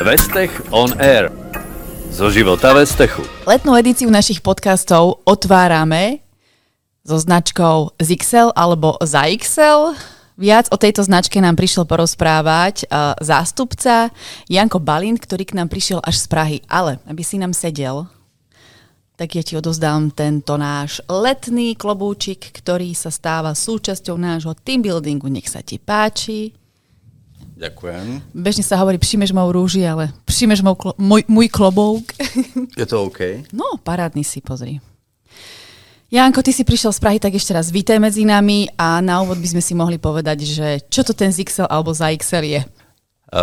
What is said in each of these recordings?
Vestech on Air. Zo života Vestechu. Letnú edíciu našich podcastov otvárame so značkou ZXL alebo ZaXL. Viac o tejto značke nám prišiel porozprávať uh, zástupca Janko Balín, ktorý k nám prišiel až z Prahy. Ale aby si nám sedel, tak ja ti odozdám tento náš letný klobúčik, ktorý sa stáva súčasťou nášho team buildingu. Nech sa ti páči. Ďakujem. Bežne sa hovorí, přijmeš mou rúži, ale přijmeš mou klo- môj, môj klobouk. Je to OK? No, parádny si, pozri. Janko, ty si prišiel z Prahy, tak ešte raz vítaj medzi nami a na úvod by sme si mohli povedať, že čo to ten ZXL alebo ZXL je?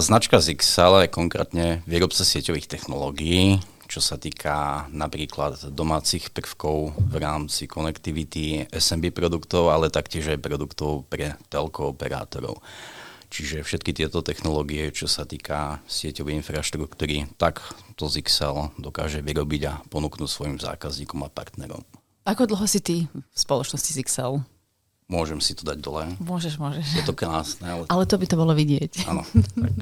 Značka ZXL je konkrétne výrobca sieťových technológií, čo sa týka napríklad domácich prvkov v rámci konektivity SMB produktov, ale taktiež aj produktov pre telko operátorov. Čiže všetky tieto technológie, čo sa týka sieťovej infraštruktúry, tak to ZXL dokáže vyrobiť a ponúknuť svojim zákazníkom a partnerom. Ako dlho si ty v spoločnosti ZXL? Môžem si to dať dole. Môžeš, môžeš. Je to krásne. Ale, ale to by to bolo vidieť. Áno. tak.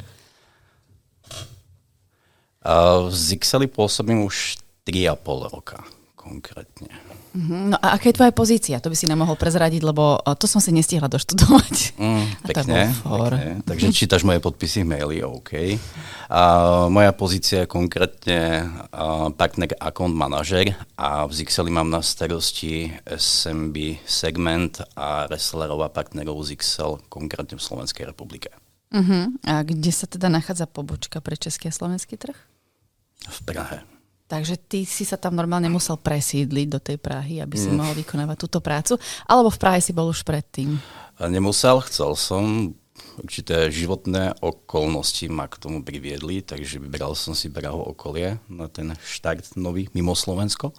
V ZXL pôsobím už 3,5 roka konkrétne. Uh-huh. No a aká je tvoja pozícia? To by si nám mohol prezradiť, lebo to som si nestihla doštudovať. Mm, pekne, pekne. Takže čítaš moje podpisy v maili, OK. A moja pozícia je konkrétne partner account manažer a v Zixeli mám na starosti SMB segment a resellerov a partnerov Zixel konkrétne v Slovenskej republike. Uh-huh. A kde sa teda nachádza pobočka pre český a slovenský trh? V Prahe. Takže ty si sa tam normálne musel presídliť do tej Prahy, aby si mm. mohol vykonávať túto prácu, alebo v Prahe si bol už predtým? Nemusel, chcel som. Určité životné okolnosti ma k tomu priviedli, takže vybral som si Prahu okolie na ten štart nový mimo Slovensko.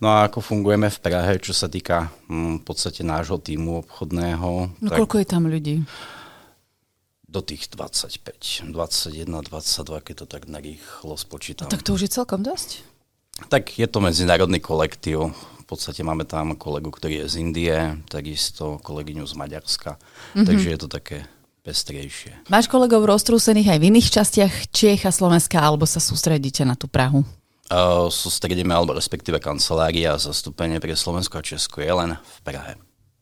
No a ako fungujeme v Prahe, čo sa týka hm, v podstate nášho týmu obchodného. No tak... koľko je tam ľudí? Do tých 25, 21, 22, keď to tak narýchlo spočítam. No, tak to už je celkom dosť. Tak je to medzinárodný kolektív. V podstate máme tam kolegu, ktorý je z Indie, takisto kolegyňu z Maďarska. Mm-hmm. Takže je to také pestrejšie. Máš kolegov roztrúsených aj v iných častiach Čiech a Slovenska, alebo sa sústredíte na tú Prahu? Uh, sústredíme, alebo respektíve kancelária a zastúpenie pre Slovensko a Česko je len v Prahe.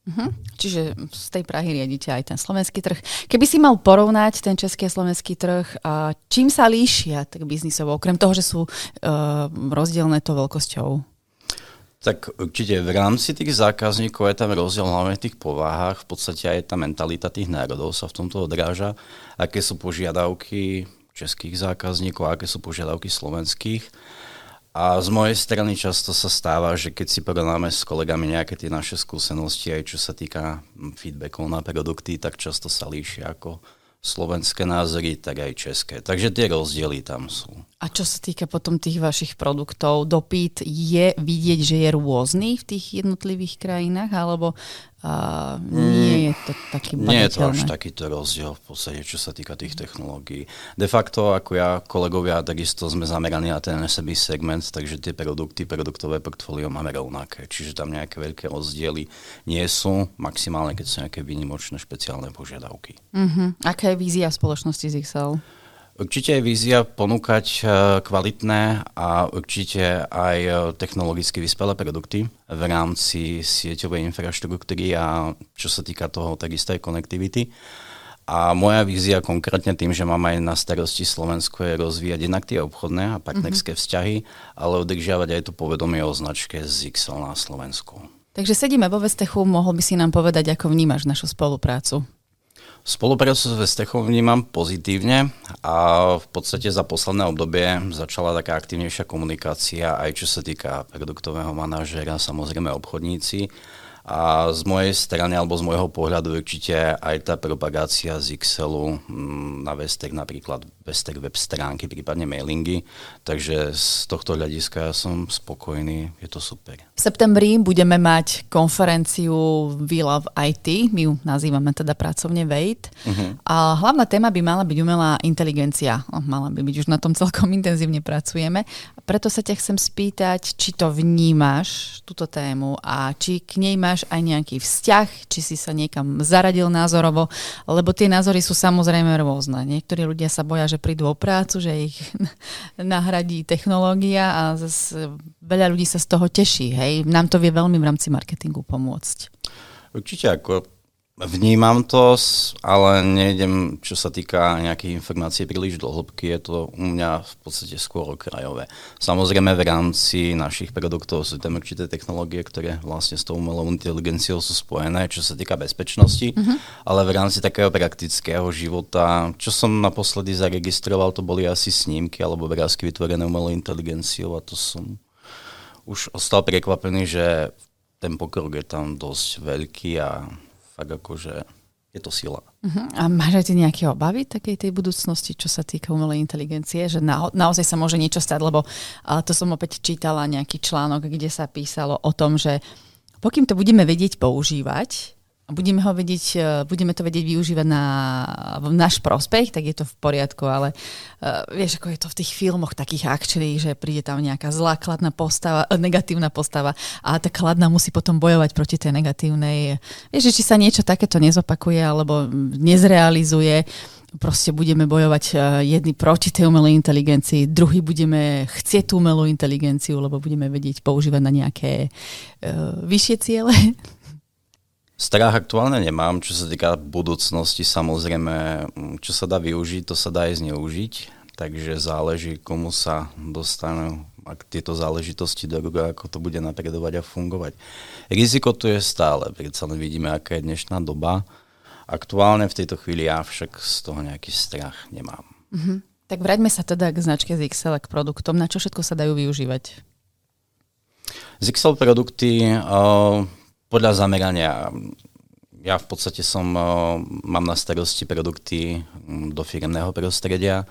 Uh-huh. Čiže z tej Prahy riadite aj ten slovenský trh. Keby si mal porovnať ten český a slovenský trh, a čím sa líšia tak biznisovo, okrem toho, že sú uh, rozdielne to veľkosťou? Tak určite v rámci tých zákazníkov je tam rozdiel hlavne v tých povahách, v podstate aj tá mentalita tých národov sa v tomto odráža, aké sú požiadavky českých zákazníkov, aké sú požiadavky slovenských. A z mojej strany často sa stáva, že keď si porovnáme s kolegami nejaké tie naše skúsenosti, aj čo sa týka feedbackov na produkty, tak často sa líšia ako slovenské názory, tak aj české. Takže tie rozdiely tam sú. A čo sa týka potom tých vašich produktov, dopyt je vidieť, že je rôzny v tých jednotlivých krajinách, alebo a nie je to taký Nie je to až takýto rozdiel v podstate, čo sa týka tých technológií. De facto, ako ja, kolegovia, takisto sme zameraní na ten SMB segment, takže tie produkty, produktové portfólio máme rovnaké. Čiže tam nejaké veľké rozdiely nie sú, maximálne keď sú nejaké výnimočné špeciálne požiadavky. Uh-huh. Aká je vízia spoločnosti ZXL? Určite je vízia ponúkať e, kvalitné a určite aj e, technologicky vyspelé produkty v rámci sieťovej infraštruktúry a čo sa týka toho, takisto aj konektivity. A moja vízia konkrétne tým, že mám aj na starosti Slovensko, je rozvíjať jednak tie obchodné a partnerské mm-hmm. vzťahy, ale udržiavať aj to povedomie o značke ZXL na Slovensku. Takže sedíme vo Vestechu, mohol by si nám povedať, ako vnímaš našu spoluprácu? Spoluprácu s Vestechom vnímam pozitívne a v podstate za posledné obdobie začala taká aktívnejšia komunikácia aj čo sa týka produktového manažera, samozrejme obchodníci a z mojej strany alebo z môjho pohľadu určite aj tá propagácia z Excelu mm, na Vestek, napríklad Vestek web stránky, prípadne mailingy. Takže z tohto hľadiska ja som spokojný, je to super. V septembri budeme mať konferenciu We Love IT, my ju nazývame teda pracovne Wait. Uh-huh. A hlavná téma by mala byť umelá inteligencia. Oh, mala by byť, už na tom celkom intenzívne pracujeme. Preto sa ťa chcem spýtať, či to vnímaš, túto tému, a či k nej máš máš aj nejaký vzťah, či si sa niekam zaradil názorovo, lebo tie názory sú samozrejme rôzne. Niektorí ľudia sa boja, že prídu o prácu, že ich nahradí technológia a zase veľa ľudí sa z toho teší. Hej? Nám to vie veľmi v rámci marketingu pomôcť. Určite ako Vnímam to, ale nejdem, čo sa týka nejakých informácií príliš do hĺbky, je to u mňa v podstate skôr okrajové. Samozrejme v rámci našich produktov sú tam určité technológie, ktoré vlastne s tou umelou inteligenciou sú spojené, čo sa týka bezpečnosti, mm-hmm. ale v rámci takého praktického života, čo som naposledy zaregistroval, to boli asi snímky alebo obrázky vytvorené umelou inteligenciou a to som už ostal prekvapený, že ten pokrok je tam dosť veľký a fakt akože je to sila. Uh-huh. A máš aj ty nejaké obavy takej tej budúcnosti, čo sa týka umelej inteligencie, že na, naozaj sa môže niečo stať, lebo uh, to som opäť čítala nejaký článok, kde sa písalo o tom, že pokým to budeme vedieť používať, budeme, ho vedieť, e, budeme to vedieť využívať na náš prospech, tak je to v poriadku, ale uh, vieš, ako je to v tých filmoch takých akčných, že príde tam nejaká zlá kladná postava, e, negatívna postava a tá kladná musí potom bojovať proti tej negatívnej. Vieš, či sa niečo takéto nezopakuje alebo nezrealizuje, proste budeme bojovať jedni proti tej umelej inteligencii, druhý budeme chcieť tú umelú inteligenciu, lebo budeme vedieť používať na nejaké uh, vyššie ciele. Strach aktuálne nemám, čo sa týka budúcnosti, samozrejme, čo sa dá využiť, to sa dá aj zneužiť, takže záleží, komu sa dostanú ak tieto záležitosti do ruka, ako to bude napredovať a fungovať. Riziko tu je stále, predsa len vidíme, aká je dnešná doba. Aktuálne v tejto chvíli ja však z toho nejaký strach nemám. Mm-hmm. Tak vráťme sa teda k značke ZXL, k produktom. Na čo všetko sa dajú využívať? ZXL produkty uh, podľa zamerania ja v podstate som, mám na starosti produkty do firmného prostredia,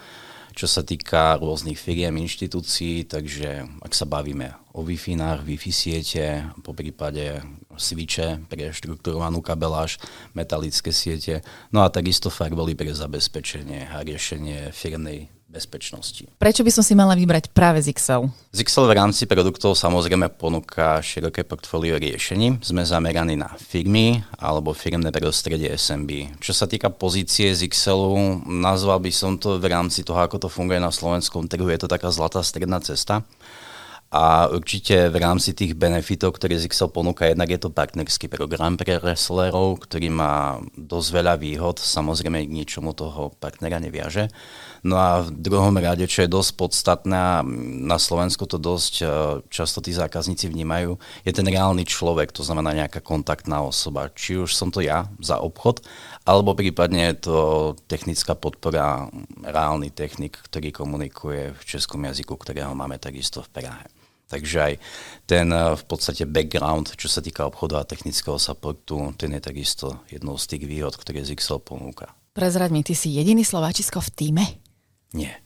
čo sa týka rôznych firiem, inštitúcií, takže ak sa bavíme o Wi-Fi, Wi-Fi siete, po prípade switche pre štrukturovanú kabeláž, metalické siete, no a takisto firewally pre zabezpečenie a riešenie firmnej bezpečnosti. Prečo by som si mala vybrať práve Zixel? Zixel v rámci produktov samozrejme ponúka široké portfólio riešení. Sme zameraní na firmy alebo firmné prostredie SMB. Čo sa týka pozície Zixelu, nazval by som to v rámci toho, ako to funguje na slovenskom trhu, je to taká zlatá stredná cesta. A určite v rámci tých benefitov, ktoré Zixel ponúka, jednak je to partnerský program pre wrestlerov, ktorý má dosť veľa výhod, samozrejme k ničomu toho partnera neviaže. No a v druhom rade, čo je dosť podstatné, na Slovensku to dosť e, často tí zákazníci vnímajú, je ten reálny človek, to znamená nejaká kontaktná osoba. Či už som to ja za obchod, alebo prípadne je to technická podpora, reálny technik, ktorý komunikuje v českom jazyku, ktorého máme takisto v Prahe. Takže aj ten eh, v podstate background, čo sa týka obchodu a technického supportu, ten je takisto jednou z tých výhod, ktoré Zixel ponúka. Prezraď mi, ty si jediný Slováčisko v týme? Nie.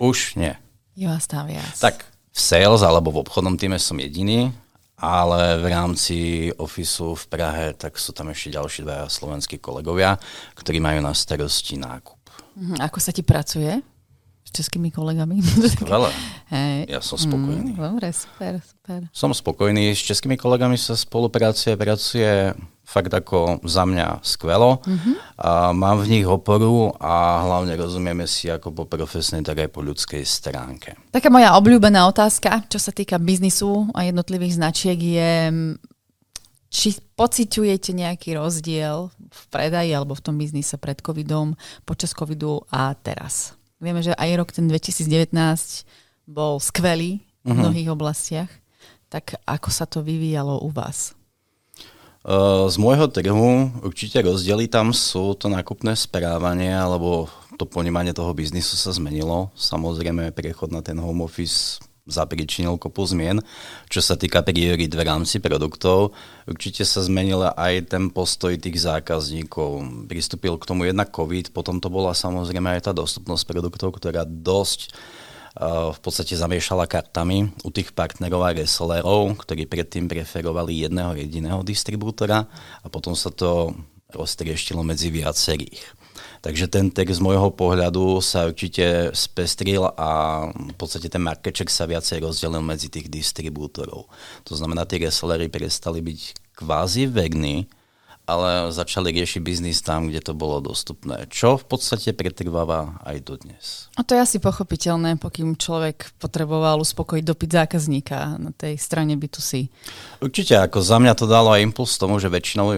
Už nie. Je vás tam viac. Tak v sales alebo v obchodnom týme som jediný, ale v rámci ofisu v Prahe tak sú tam ešte ďalší dvaja slovenskí kolegovia, ktorí majú na starosti nákup. Mhm, ako sa ti pracuje? s českými kolegami. Veľa. Hey. Ja som spokojný. Mm, dobre, super, super. Som spokojný. S českými kolegami sa spolupracuje, pracuje fakt ako za mňa skvelo. Mm-hmm. A mám v nich oporu a hlavne rozumieme si ako po profesnej, tak aj po ľudskej stránke. Taká moja obľúbená otázka, čo sa týka biznisu a jednotlivých značiek je, či pociťujete nejaký rozdiel v predaji alebo v tom biznise pred covidom, počas covidu a teraz? Vieme, že aj rok ten 2019 bol skvelý v uh-huh. mnohých oblastiach. Tak ako sa to vyvíjalo u vás? Z môjho trhu určite rozdiely tam sú to nákupné správanie, alebo to ponímanie toho biznisu sa zmenilo. Samozrejme, prechod na ten home office zapričinil kopu zmien. Čo sa týka priorit v rámci produktov, určite sa zmenil aj ten postoj tých zákazníkov. Pristúpil k tomu jednak COVID, potom to bola samozrejme aj tá dostupnosť produktov, ktorá dosť uh, v podstate zamiešala kartami u tých partnerov a resellerov, ktorí predtým preferovali jedného jediného distribútora a potom sa to roztrieštilo medzi viacerých. Takže ten text z môjho pohľadu sa určite spestril a v podstate ten markeček sa viacej rozdelil medzi tých distribútorov. To znamená, tí resellery prestali byť kvázi vegní ale začali riešiť biznis tam, kde to bolo dostupné, čo v podstate pretrváva aj dodnes. A to je asi pochopiteľné, pokým človek potreboval uspokojiť dopyt zákazníka na tej strane B2C. Určite, ako za mňa to dalo aj impuls tomu, že väčšinou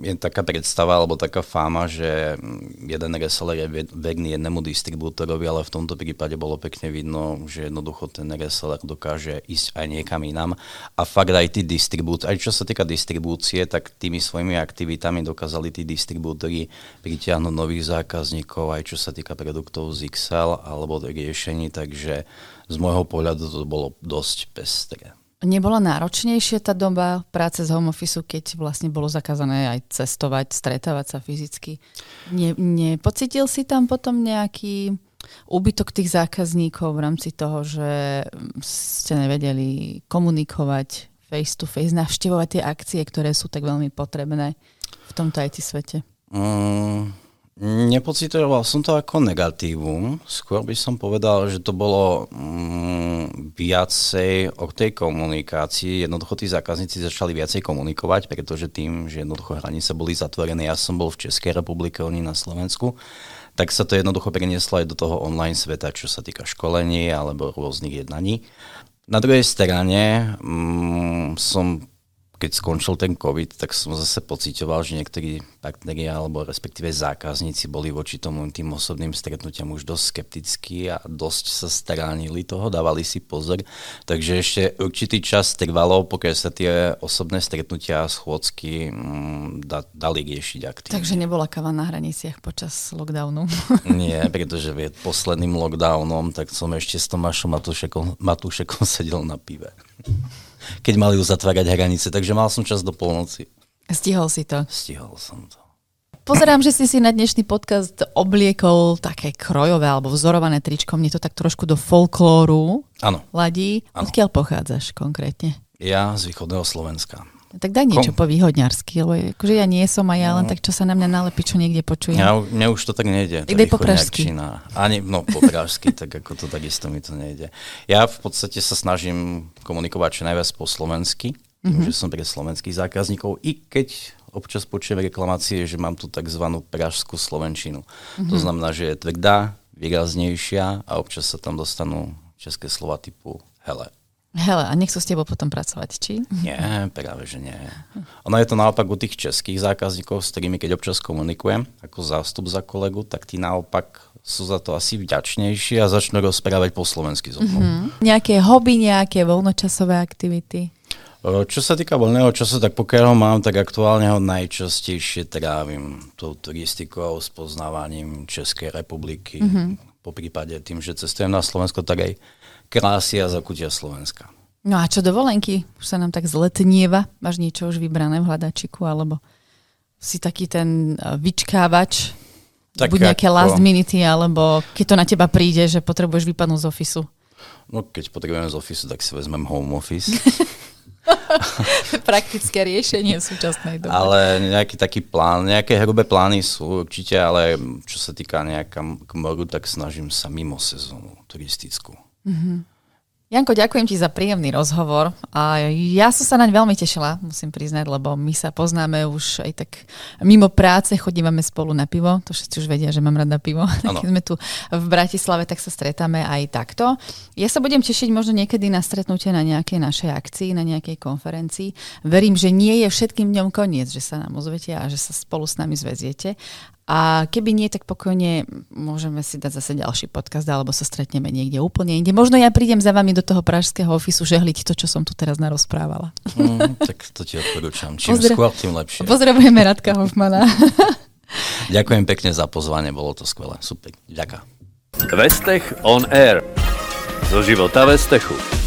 je taká predstava alebo taká fáma, že jeden reseller je verný jednému distribútorovi, ale v tomto prípade bolo pekne vidno, že jednoducho ten reseller dokáže ísť aj niekam inám. A fakt aj tí distribútori, aj čo sa týka distribúcie, tak tými svojimi aktivitami dokázali tí distribútory pritiahnuť nových zákazníkov, aj čo sa týka produktov z XL alebo riešení, takže z môjho pohľadu to bolo dosť pestré. Nebola náročnejšia tá doba práce z home office, keď vlastne bolo zakázané aj cestovať, stretávať sa fyzicky? Ne, nepocitil si tam potom nejaký úbytok tých zákazníkov v rámci toho, že ste nevedeli komunikovať face to face, navštevovať tie akcie, ktoré sú tak veľmi potrebné v tomto IT svete? Mm, Nepocitoval som to ako negatívum, skôr by som povedal, že to bolo mm, viacej o tej komunikácii. Jednoducho tí zákazníci začali viacej komunikovať, pretože tým, že jednoducho hranice boli zatvorené, ja som bol v Českej republike, oni na Slovensku, tak sa to jednoducho prenieslo aj do toho online sveta, čo sa týka školení alebo rôznych jednaní. Na druhej strane mm, som keď skončil ten COVID, tak som zase pocitoval, že niektorí partneri alebo respektíve zákazníci boli voči tomu tým osobným stretnutiam už dosť skeptickí a dosť sa stránili toho, dávali si pozor. Takže ešte určitý čas trvalo, pokiaľ sa tie osobné stretnutia a schôdzky mm, da, dali riešiť aktívne. Takže nebola kava na hraniciach počas lockdownu? Nie, pretože vie, posledným lockdownom tak som ešte s Tomášom Matúšekom, Matúšekom sedel na pive keď mali uzatvárať hranice, takže mal som čas do polnoci. Stihol si to? Stihol som to. Pozerám, že si si na dnešný podcast obliekol také krojové alebo vzorované tričko. Mne to tak trošku do folklóru ano. ladí. Ano. Odkiaľ pochádzaš konkrétne? Ja z východného Slovenska. Tak daj niečo Kom... po výhodňarsky, lebo akože ja nie som a ja len no. tak, čo sa na mňa nalepí, čo niekde počujem. Ja, mne už to tak nejde. Tak daj po pražsky. Ani, no po pražsky, tak ako to takisto mi to nejde. Ja v podstate sa snažím komunikovať čo najviac po slovensky, mm-hmm. že som pre slovenských zákazníkov, i keď občas počujem reklamácie, že mám tu tzv. pražskú slovenčinu. Mm-hmm. To znamená, že je tvrdá, výraznejšia a občas sa tam dostanú české slova typu hele. Hele, a nechcú s tebou potom pracovať, či? Nie, práve že nie. Ono je to naopak u tých českých zákazníkov, s ktorými keď občas komunikujem ako zástup za kolegu, tak tí naopak sú za to asi vďačnejší a začnú rozprávať po slovensky so mnou. Mm-hmm. Nejaké hobby, nejaké voľnočasové aktivity? Čo sa týka voľného času, tak pokiaľ ho mám, tak aktuálne ho najčastejšie trávim tou turistikou, spoznávaním Českej republiky. Mm-hmm. Po prípade tým, že cestujem na Slovensko, tak aj krásy a zakutia Slovenska. No a čo dovolenky? Už sa nám tak zletnieva. Máš niečo už vybrané v hľadačiku, alebo si taký ten e, vyčkávač, tak buď nejaké ako... last minute, alebo keď to na teba príde, že potrebuješ vypadnúť z ofisu? No keď potrebujem z ofisu, tak si vezmem home office. Praktické riešenie v súčasnej dobe. Ale nejaký taký plán, nejaké hrubé plány sú určite, ale čo sa týka nejaká k moru, tak snažím sa mimo sezónu turistickú. Mm-hmm. Janko, ďakujem ti za príjemný rozhovor a ja som sa naň veľmi tešila, musím priznať, lebo my sa poznáme už aj tak mimo práce, chodívame spolu na pivo, to všetci už vedia, že mám rada pivo. Keď sme tu v Bratislave, tak sa stretáme aj takto. Ja sa budem tešiť možno niekedy na stretnutie na nejakej našej akcii, na nejakej konferencii. Verím, že nie je všetkým dňom koniec, že sa nám ozvete a že sa spolu s nami zväziete. A keby nie, tak pokojne môžeme si dať zase ďalší podcast alebo sa stretneme niekde úplne inde. Možno ja prídem za vami do toho pražského ofisu žehliť to, čo som tu teraz narozprávala. Mm, tak to ti odporúčam. Čím Pozdra- skôr, tým lepšie. Pozdravujeme Radka Hoffmana. Ďakujem pekne za pozvanie, bolo to skvelé. Super, ďakujem. Vestech on Air. Zo života Vestechu.